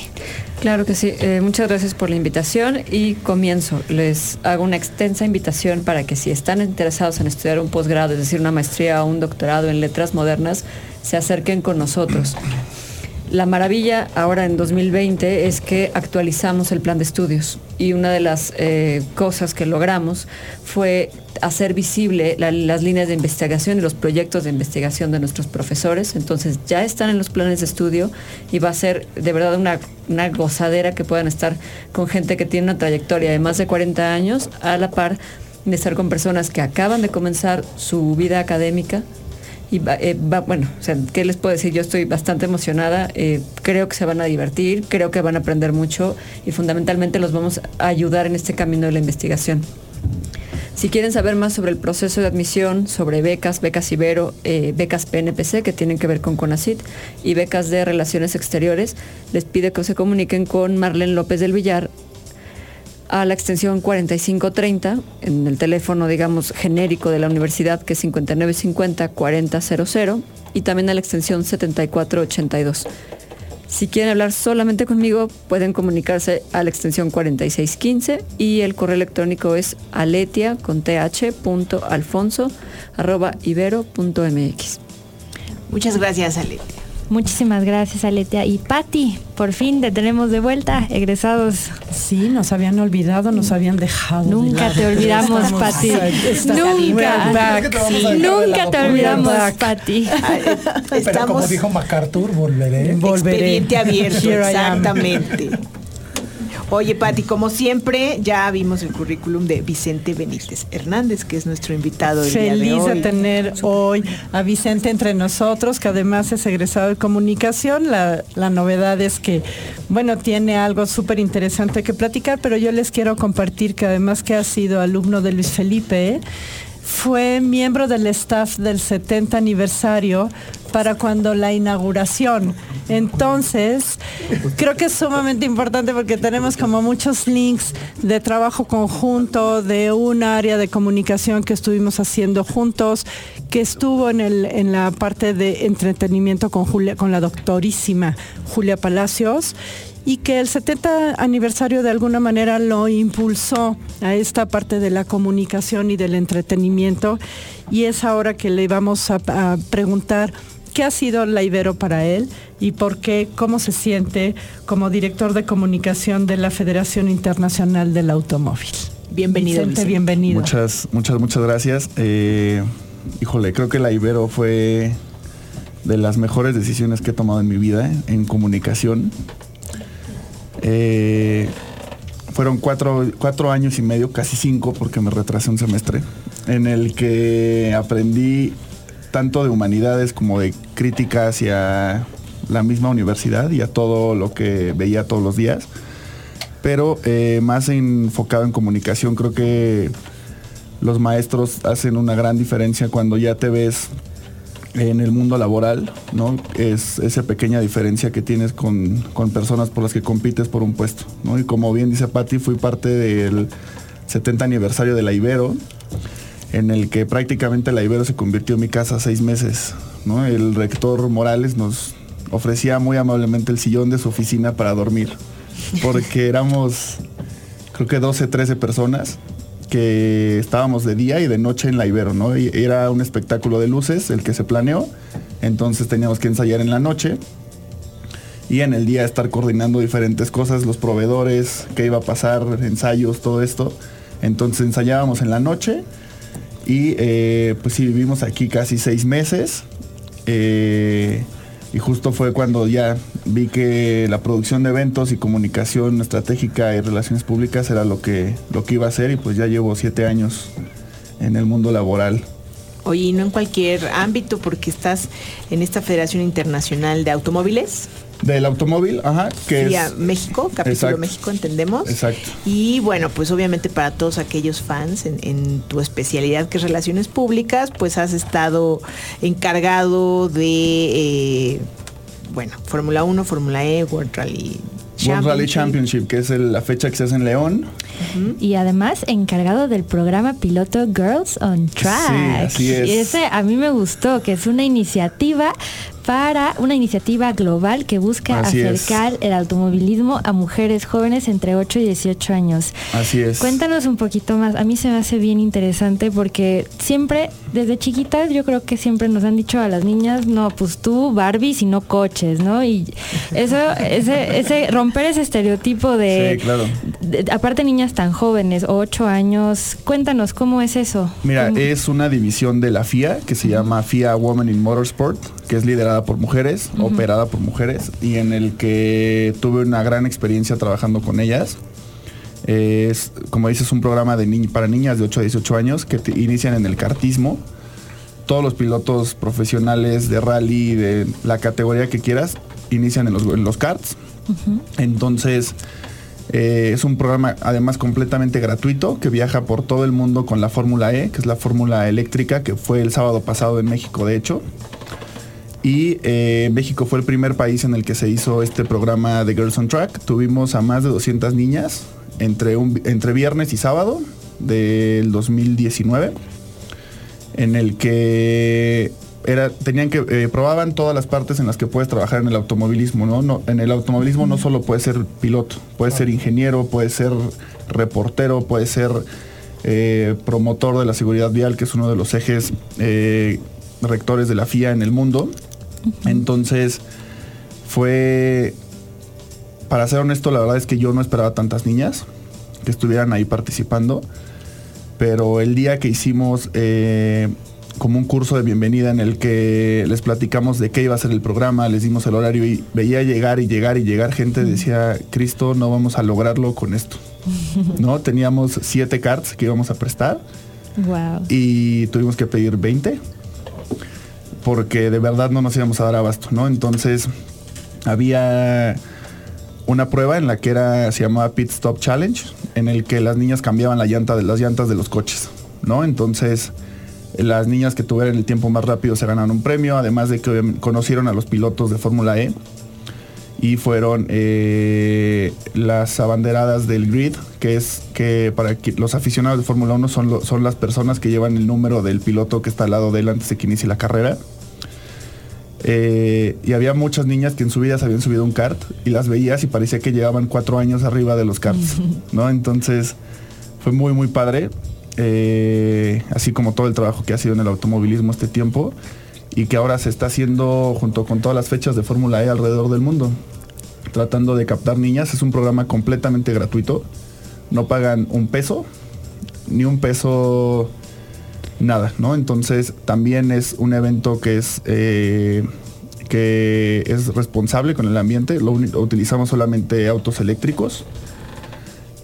Claro que sí. Eh, muchas gracias por la invitación y comienzo. Les hago una extensa invitación para que si están interesados en estudiar un posgrado, es decir, una maestría o un doctorado en letras modernas, se acerquen con nosotros. La maravilla ahora en 2020 es que actualizamos el plan de estudios y una de las eh, cosas que logramos fue hacer visible la- las líneas de investigación y los proyectos de investigación de nuestros profesores. Entonces ya están en los planes de estudio y va a ser de verdad una, una gozadera que puedan estar con gente que tiene una trayectoria de más de 40 años a la par de estar con personas que acaban de comenzar su vida académica Y eh, va- bueno, o sea, ¿qué les puedo decir? Yo estoy bastante emocionada, eh, creo que se van a divertir, creo que van a aprender mucho y fundamentalmente los vamos a ayudar en este camino de la investigación. Si quieren saber más sobre el proceso de admisión, sobre becas, becas Ibero, eh, becas PNPC que tienen que ver con CONACIT y becas de Relaciones Exteriores, les pide que se comuniquen con Marlene López del Villar a la extensión 4530 en el teléfono, digamos, genérico de la universidad que es 5950-4000 y también a la extensión 7482. Si quieren hablar solamente conmigo, pueden comunicarse a la extensión 4615 y el correo electrónico es aletia con th punto alfonso arroba ibero mx. Muchas gracias, Ale. Muchísimas gracias, Aletia. Y Patti, por fin te tenemos de vuelta, egresados. Sí, nos habían olvidado, nos habían dejado. de Nunca te olvidamos, Estamos-. Está- Nunca. Back. Nunca te olvidamos. Pati. Pero como dijo MacArthur, volveré. Volveré. expediente abierto, exactamente. Oye, Pati, como siempre, ya vimos el currículum de Vicente Benítez Hernández, que es nuestro invitado el día de Feliz de, tener hoy a Vicente entre nosotros, que además es egresado de comunicación. La, la novedad es que, bueno, tiene algo súper interesante que platicar, pero yo les quiero compartir que además que ha sido alumno de Luis Felipe, fue miembro del staff del 70 aniversario para cuando la inauguración. Entonces, creo que es sumamente importante porque tenemos como muchos links de trabajo conjunto, de un área de comunicación que estuvimos haciendo juntos, que estuvo en, el, en la parte de entretenimiento con, con la doctorísima Julia Palacios y que el 70 aniversario de alguna manera lo impulsó a esta parte de la comunicación y del entretenimiento y es ahora que le vamos a, a preguntar qué ha sido la Ibero para él y por qué, cómo se siente como director de comunicación de la Federación Internacional del Automóvil. Bienvenido, Vicente, Vicente. bienvenido. Muchas, muchas, muchas gracias. Eh, híjole, creo que la Ibero fue de las mejores decisiones que he tomado en mi vida ¿eh? en comunicación. Eh, fueron cuatro, cuatro años y medio, casi cinco, porque me retrasé un semestre, en el que aprendí tanto de humanidades como de crítica hacia la misma universidad y a todo lo que veía todos los días. Pero eh, más enfocado en comunicación, creo que los maestros hacen una gran diferencia cuando ya te ves en el mundo laboral, ¿no? Es esa pequeña diferencia que tienes con, con personas por las que compites por un puesto, ¿no? Y como bien dice Patti, fui parte del 70 aniversario de la Ibero, en el que prácticamente la Ibero se convirtió en mi casa seis meses, ¿no? El rector Morales nos ofrecía muy amablemente el sillón de su oficina para dormir, porque éramos, creo que 12, 13 personas que estábamos de día y de noche en la Ibero, ¿no? Era un espectáculo de luces el que se planeó, entonces teníamos que ensayar en la noche y en el día estar coordinando diferentes cosas, los proveedores, qué iba a pasar, ensayos, todo esto. Entonces ensayábamos en la noche y eh, pues sí, vivimos aquí casi seis meses. Eh, y justo fue cuando ya vi que la producción de eventos y comunicación estratégica y relaciones públicas era lo que, lo que iba a hacer y pues ya llevo siete años en el mundo laboral. Oye, y no en cualquier ámbito, porque estás en esta Federación Internacional de Automóviles. Del automóvil, ajá, que FIA es... México, capítulo Exacto. México, entendemos. Exacto. Y bueno, pues obviamente para todos aquellos fans en, en tu especialidad que es relaciones públicas, pues has estado encargado de, eh, bueno, Fórmula 1, Fórmula E, World Rally World Rally Championship, que es el- la fecha que se hace en León. Y además encargado del programa piloto Girls on Track. así es. Y ese a mí me gustó, que es una iniciativa para una iniciativa global que busca Así es. acercar el automovilismo a mujeres jóvenes entre 8 y 18 años. Así es. Cuéntanos un poquito más. A mí se me hace bien interesante porque siempre, desde chiquitas, yo creo que siempre nos han dicho a las niñas, no, pues tú, Barbies y no coches, ¿no? Y eso, ese, ese romper ese estereotipo de, Sí, claro. de- aparte niñas tan jóvenes, 8 años, cuéntanos cómo es eso. Mira, ¿Cómo? es una división de la FIA que se llama FIA Women in Motorsport, que es liderada por mujeres, operada por mujeres, y en el que tuve una gran experiencia trabajando con ellas. Es, como dices, un programa de ni- para niñas de 8 a 18 años que te inician en el cartismo. todos los pilotos profesionales de rally, de la categoría que quieras, inician en los, en los karts. Entonces, eh, es un programa además completamente gratuito que viaja por todo el mundo con la Fórmula E, que es la fórmula eléctrica, que fue el sábado pasado en México, de hecho. Y eh, México fue el primer país en el que se hizo este programa de Girls on Track. Tuvimos a más de 200 niñas entre, un, entre viernes y sábado del 2019, en el que era, tenían que eh, probaban todas las partes en las que puedes trabajar en el automovilismo, ¿no? no en el automovilismo no solo puedes ser piloto, puedes ser ingeniero, puedes ser reportero, puedes ser eh, promotor de la seguridad vial, que es uno de los ejes eh, rectores de la FIA en el mundo. Entonces, fue, para ser honesto, la verdad es que yo no esperaba tantas niñas que estuvieran ahí participando, pero el día que hicimos eh, como un curso de bienvenida en el que les platicamos de qué iba a ser el programa, les dimos el horario y veía llegar y llegar y llegar gente, decía, Cristo, no vamos a lograrlo con esto. ¿No? Teníamos siete cards que íbamos a prestar Wow. y tuvimos que pedir 20 porque de verdad no nos íbamos a dar abasto, ¿no? Entonces había una prueba en la que era se llamaba Pit Stop Challenge, en el que las niñas cambiaban la llanta de las llantas de los coches, ¿no? Entonces las niñas que tuvieran el tiempo más rápido se ganan un premio, además de que conocieron a los pilotos de Fórmula E y fueron eh, las abanderadas del grid, que es que para los aficionados de Fórmula 1 son, lo- son las personas que llevan el número del piloto que está al lado de él antes de que inicie la carrera. Eh, y había muchas niñas que en su vida se habían subido un kart y las veías y parecía que llevaban cuatro años arriba de los karts, ¿no? Entonces fue muy, muy padre. eh, así como todo el trabajo que ha sido en el automovilismo este tiempo y que ahora se está haciendo junto con todas las fechas de Fórmula E alrededor del mundo, tratando de captar niñas. Es un programa completamente gratuito, no pagan un peso, ni un peso nada, ¿no? Entonces también es un evento que es eh, que es responsable con el ambiente. Lo utilizamos solamente autos eléctricos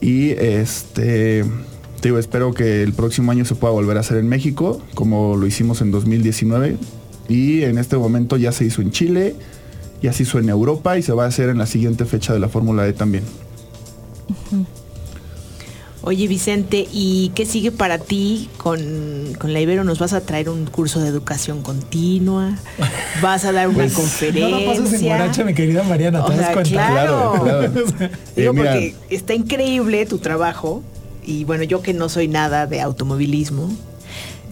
y este te digo, espero que el próximo año se pueda volver a hacer en México, como lo hicimos en 2019 y en este momento ya se hizo en Chile, ya se hizo en Europa y se va a hacer en la siguiente fecha de la Fórmula E también. Oye Vicente, ¿y qué sigue para ti con, con la Ibero? ¿Nos vas a traer un curso de educación continua? ¿Vas a dar una Pues, conferencia? No la pases en borracha, mi querida Mariana, ¿te O sea, cuenta? claro. Claro, Digo, Eh, mira, porque está increíble tu trabajo. Y bueno, yo que no soy nada de automovilismo,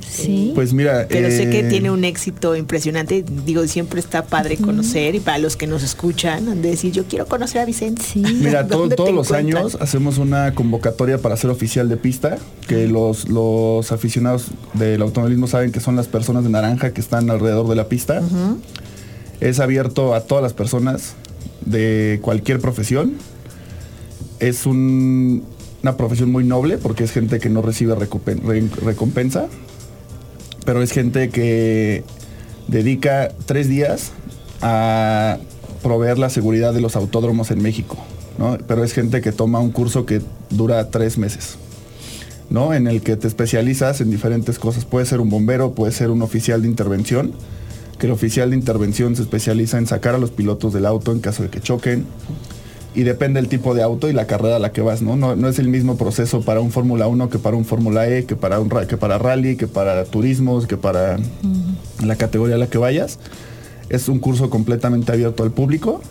Sí. Pues mira, pero sé que eh, tiene un éxito impresionante. Digo, siempre está padre conocer. Y para los que nos escuchan, han de decir, yo quiero conocer a Vicente. Sí. Mira, todo- ¿Dónde te todos los encuentran? años hacemos una convocatoria para ser oficial de pista, que los, los aficionados del automovilismo saben que son las personas de naranja que están alrededor de la pista. Es abierto a todas las personas de cualquier profesión. Es un- una profesión muy noble porque es gente que no recibe recompensa, pero es gente que dedica tres días a proveer la seguridad de los autódromos en México, ¿no? Pero es gente que toma un curso que dura tres meses, ¿no? En el que te especializas en diferentes cosas. Puede ser un bombero, puede ser un oficial de intervención, que el oficial de intervención se especializa en sacar a los pilotos del auto en caso de que choquen. Y depende del tipo de auto y la carrera a la que vas, ¿no? No, no es el mismo proceso para un Fórmula 1 que para un Fórmula E, que para, un, que para rally, que para turismos, que para la categoría a la que vayas. Es un curso completamente abierto al público.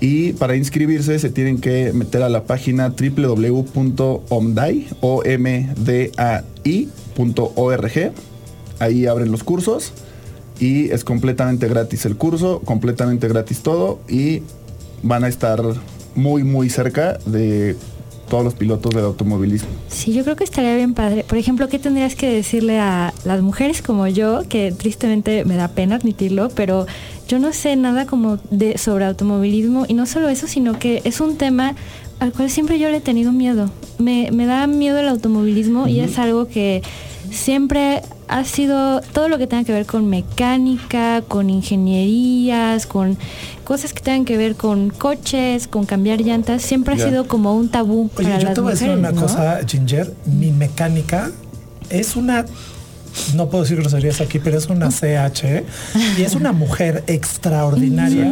Y para inscribirse se tienen que meter a la página www.omdai, O-M-D-A-I.org. Ahí abren los cursos y es completamente gratis el curso, completamente gratis todo y van a estar muy muy cerca de todos los pilotos del automovilismo. Sí, yo creo que estaría bien padre. Por ejemplo, ¿qué tendrías que decirle a las mujeres como yo, que tristemente me da pena admitirlo, pero yo no sé nada como de sobre automovilismo y no solo eso, sino que es un tema al cual siempre yo le he tenido miedo. Me, me da miedo el automovilismo y es algo que siempre ha sido todo lo que tenga que ver con mecánica, con ingenierías, con cosas que tengan que ver con coches, con cambiar llantas, siempre ha sido como un tabú Oye, para yo las te voy a decir mujeres, una ¿no? cosa, Ginger. Mi mecánica es una no puedo decir groserías aquí, pero es una CH y es una mujer extraordinaria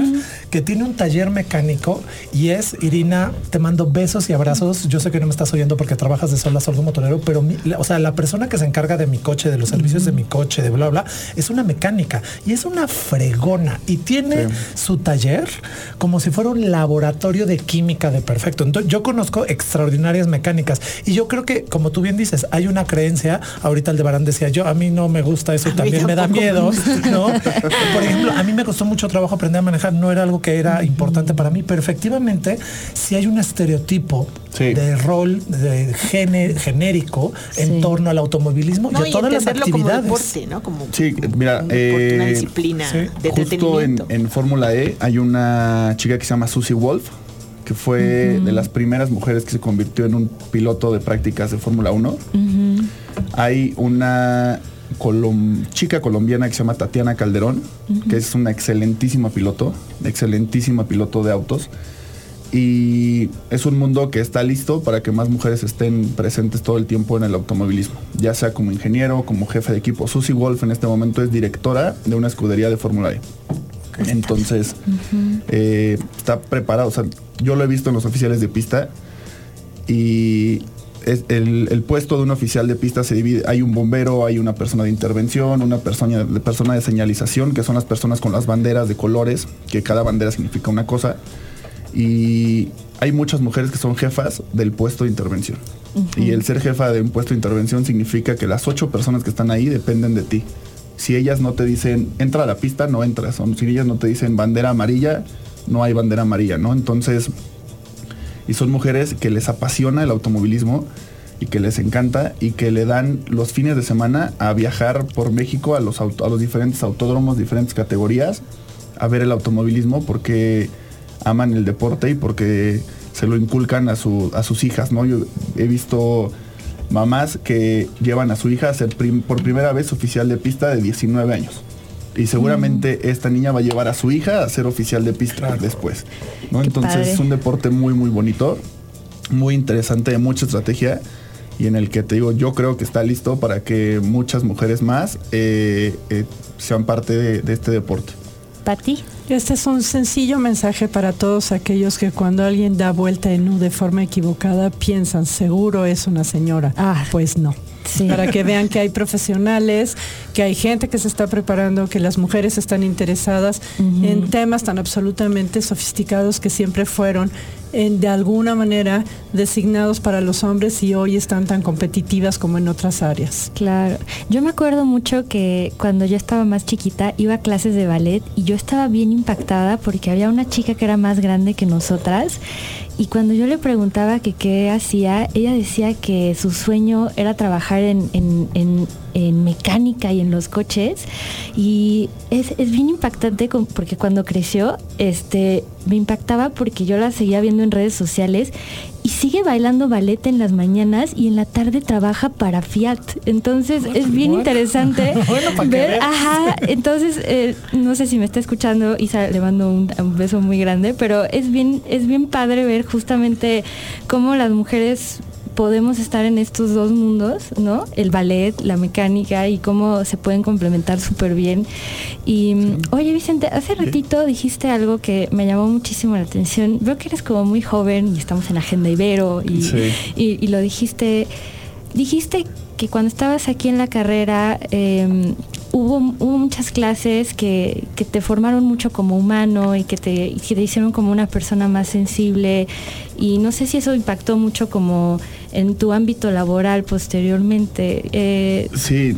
que tiene un taller mecánico y es Irina, te mando besos y abrazos. Yo sé que no me estás oyendo porque trabajas de sol a sol como motorero, pero mi- o sea, la persona que se encarga de mi coche, de los servicios de mi coche, de bla bla, es una mecánica y es una fregona y tiene su taller como si fuera un laboratorio de química de perfecto. Entonces, yo conozco extraordinarias mecánicas y yo creo que, como tú bien dices, hay una creencia. Ahorita Aldebarán decía yo, a mí no me gusta eso también me da miedo. ¿no? Por ejemplo, a mí me costó mucho trabajo aprender a manejar, no era algo que era importante para mí, pero efectivamente, si hay un estereotipo Sí. de rol de gene- genérico en Sí. torno al automovilismo No, y a todas las entenderlo como actividades. deporte, ¿no? Como Sí, mira, un deporte, una eh, disciplina sí. de Justo en, en Fórmula E hay una chica que se llama Susie Wolf, que fue de las primeras mujeres que se convirtió en un piloto de prácticas de Fórmula 1. Hay una colom- chica colombiana que se llama Tatiana Calderón, que es una excelentísima piloto, excelentísima piloto de autos. Y es un mundo que está listo para que más mujeres estén presentes todo el tiempo en el automovilismo, ya sea como ingeniero, como jefe de equipo. Susie Wolf en este momento es directora de una escudería de Fórmula E. Entonces, eh, está preparado. O sea, yo lo he visto en los oficiales de pista y es- el, el puesto de un oficial de pista se divide. Hay un bombero, hay una persona de intervención, una persona de, persona de señalización, que son las personas con las banderas de colores, que cada bandera significa una cosa. Y hay muchas mujeres que son jefas del puesto de intervención. Y el ser jefa de un puesto de intervención significa que las ocho personas que están ahí dependen de ti. Si ellas no te dicen, entra a la pista, no entras. O si ellas no te dicen bandera amarilla, no hay bandera amarilla, ¿no? Entonces, y son mujeres que les apasiona el automovilismo y que les encanta y que le dan los fines de semana a viajar por México a los, a los diferentes autódromos, diferentes categorías, a ver el automovilismo porque aman el deporte y porque se lo inculcan a, su- a sus hijas, ¿no? Yo he visto mamás que llevan a su hija a ser por primera vez oficial de pista de 19 años. Y seguramente esta niña va a llevar a su hija a ser oficial de pista después. ¿no? Qué Entonces padre. es un deporte muy, muy bonito, muy interesante, de mucha estrategia y en el que te digo, yo creo que está listo para que muchas mujeres más eh, eh, sean parte de, de este deporte. Pati. Este es un sencillo mensaje para todos aquellos que cuando alguien da vuelta en U de forma equivocada piensan, seguro es una señora. Ah. pues no. Sí. Para que vean que hay profesionales, que hay gente que se está preparando, que las mujeres están interesadas en temas tan absolutamente sofisticados que siempre fueron de alguna manera designados para los hombres y hoy están tan competitivas como en otras áreas. Claro. Yo me acuerdo mucho que cuando yo estaba más chiquita iba a clases de ballet y yo estaba bien impactada porque había una chica que era más grande que nosotras y cuando yo le preguntaba qué hacía, ella decía que su sueño era trabajar en, en- en- en mecánica y en los coches y es, es bien impactante con- porque cuando creció este me impactaba porque yo la seguía viendo en redes sociales y sigue bailando ballet en las mañanas y en la tarde trabaja para Fiat. Entonces es bien Bueno. interesante Bueno, para ver, ajá, entonces eh, no sé si me está escuchando, Isa, le mando un, un beso muy grande, pero es bien, es bien padre ver justamente cómo las mujeres podemos estar en estos dos mundos, ¿no? El ballet, la mecánica y cómo se pueden complementar súper bien. Y oye Vicente, hace ratito dijiste algo que me llamó muchísimo la atención. Veo que eres como muy joven y estamos en Agenda Ibero y, Sí. y, y lo dijiste, dijiste que cuando estabas aquí en la carrera eh, hubo, hubo muchas clases que, que te formaron mucho como humano y que te, y que te hicieron como una persona más sensible y no sé si eso impactó mucho como en tu ámbito laboral posteriormente. Eh, Sí,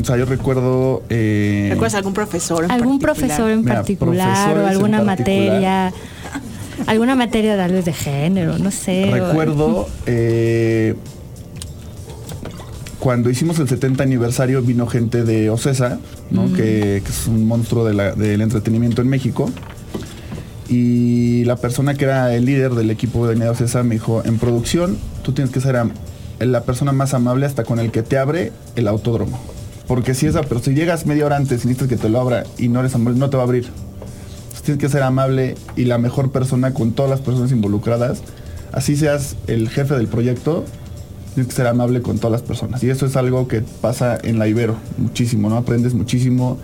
o sea, yo recuerdo... eh, ¿Recuerdas algún profesor en algún particular? profesor en Mira, particular o alguna particular. materia, alguna materia tal vez de género, no sé. o- Recuerdo eh, cuando hicimos el 70 aniversario vino gente de Ocesa, ¿no? que, que es un monstruo de la- del entretenimiento en México. Y la persona que era el líder del equipo de Ocesa me dijo, en producción tú tienes que ser la persona más amable hasta con el que te abre el autódromo. Porque si esa pero si llegas media hora antes y necesitas que te lo abra y no eres amable, no te va a abrir. Entonces tienes que ser amable y la mejor persona con todas las personas involucradas. Así seas el jefe del proyecto, tienes que ser amable con todas las personas. Y eso es algo que pasa en la Ibero muchísimo, ¿no? Aprendes muchísimo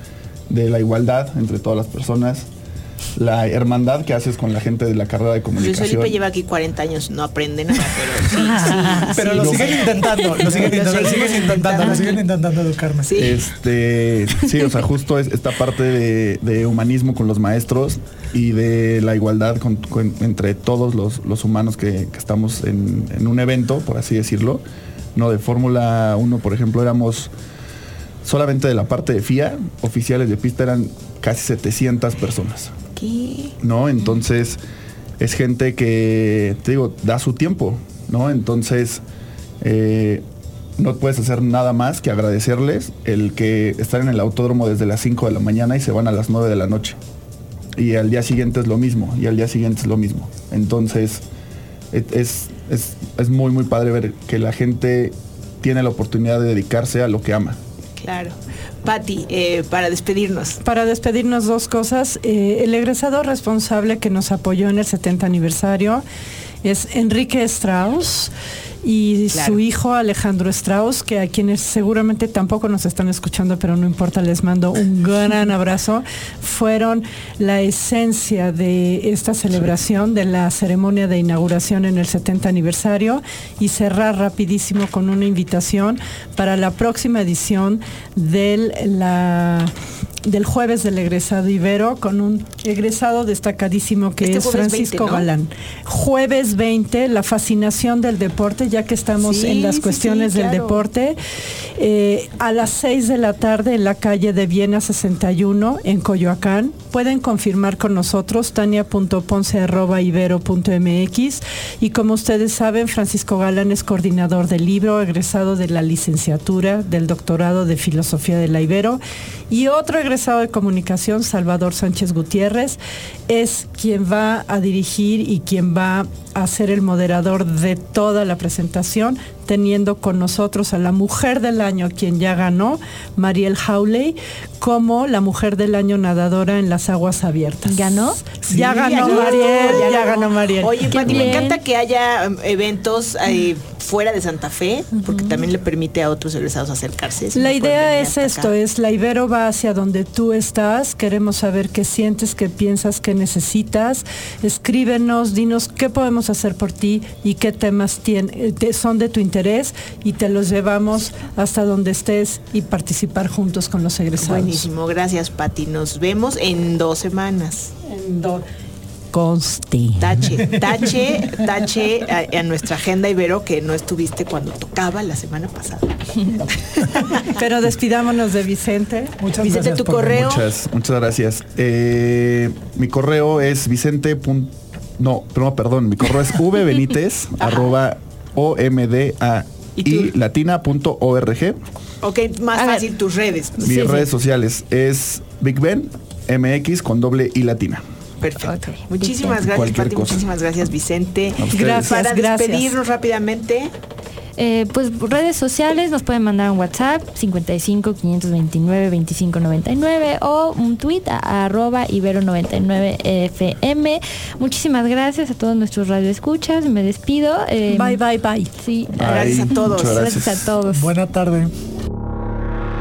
de la igualdad entre todas las personas, la hermandad que haces con la gente de la carrera de Luis comunicación. Felipe lleva aquí 40 años, no aprende nada, pero sí, sí. Pero sí, lo sí. siguen intentando, lo siguen intentando, lo siguen intentando, lo siguen intentando educarme. Sí. Este, sí, o sea, justo es esta parte de, de humanismo con los maestros y de la igualdad con- con- entre todos los, los humanos que, que estamos en, en un evento, por así decirlo. No, de Fórmula 1, por ejemplo, éramos solamente de la parte de FIA, oficiales de pista eran casi 700 personas. ¿No? Entonces, es gente que, te digo, da su tiempo, ¿no? Entonces, eh, no puedes hacer nada más que agradecerles el que están en el autódromo desde las 5 de la mañana y se van a las 9 de la noche. Y al día siguiente es lo mismo, y al día siguiente es lo mismo. Entonces, es, es, es muy, muy padre ver que la gente tiene la oportunidad de dedicarse a lo que ama. Claro. Patti, eh, para despedirnos. Para despedirnos dos cosas, eh, el egresado responsable que nos apoyó en el 70 aniversario es Enrique Strauss y Claro. su hijo Alejandro Strauss, que a quienes seguramente tampoco nos están escuchando, pero no importa, les mando un gran abrazo. Fueron la esencia de esta celebración, de la ceremonia de inauguración en el 70 aniversario y cerrar rapidísimo con una invitación para la próxima edición del la del jueves del egresado Ibero con un egresado destacadísimo que Este es Francisco 20, ¿no? Galán. Jueves 20, la fascinación del deporte, ya que estamos Sí, en las sí, cuestiones sí, del deporte, eh, a las 6 de la tarde en la calle de Viena 61 en Coyoacán. Pueden confirmar con nosotros tania.ponce.ibero.mx y como ustedes saben, Francisco Galán es coordinador del libro, egresado de la licenciatura del doctorado de Filosofía de la Ibero y otro egresado de comunicación, Salvador Sánchez Gutiérrez, es quien va a dirigir y quien va a ser el moderador de toda la presentación, teniendo con nosotros a la mujer del año, quien ya ganó, Mariel Howley, como la mujer del año nadadora en las aguas abiertas. ¿Ganó? ya Sí, ganó ya Mariel, ganó, ya ganó Mariel. Oye, Qué Pati, me encanta que haya um, eventos eh, fuera de Santa Fe, porque también le permite a otros egresados acercarse. Si La idea es esto, acá. es la Ibero va hacia donde tú estás, queremos saber qué sientes, qué piensas, qué necesitas, escríbenos, dinos qué podemos hacer por ti y qué temas eh, son de tu interés y te los llevamos hasta donde estés y participar juntos con los egresados. Buenísimo, gracias Pati. Nos vemos en dos semanas. En do- Conste. Tache, tache, tache a, a nuestra agenda Ibero que no estuviste cuando tocaba la semana pasada. Pero despidámonos de Vicente. Muchas Vicente, gracias tu correo. Muchas, muchas gracias. Eh, mi correo es vicente. No, no, perdón, mi correo es vbenítez arroba omda ¿Y latina.org. Ok, más A ver. fácil tus redes. Mis Sí, sí. redes sociales es Big Ben MX con doble y latina. Perfecto. Muchísimas gracias, Cualquier Pati. cosa. Muchísimas gracias, Vicente. Gracias, Para gracias. despedirnos rápidamente. Eh, pues redes sociales nos pueden mandar un WhatsApp 55 529 2599 o un tweet a arroba ibero99fm. Muchísimas gracias a todos nuestros radioescuchas. Me despido. Eh, Bye, bye, bye. Sí, Gracias a todos. Gracias a todos. Buena tarde.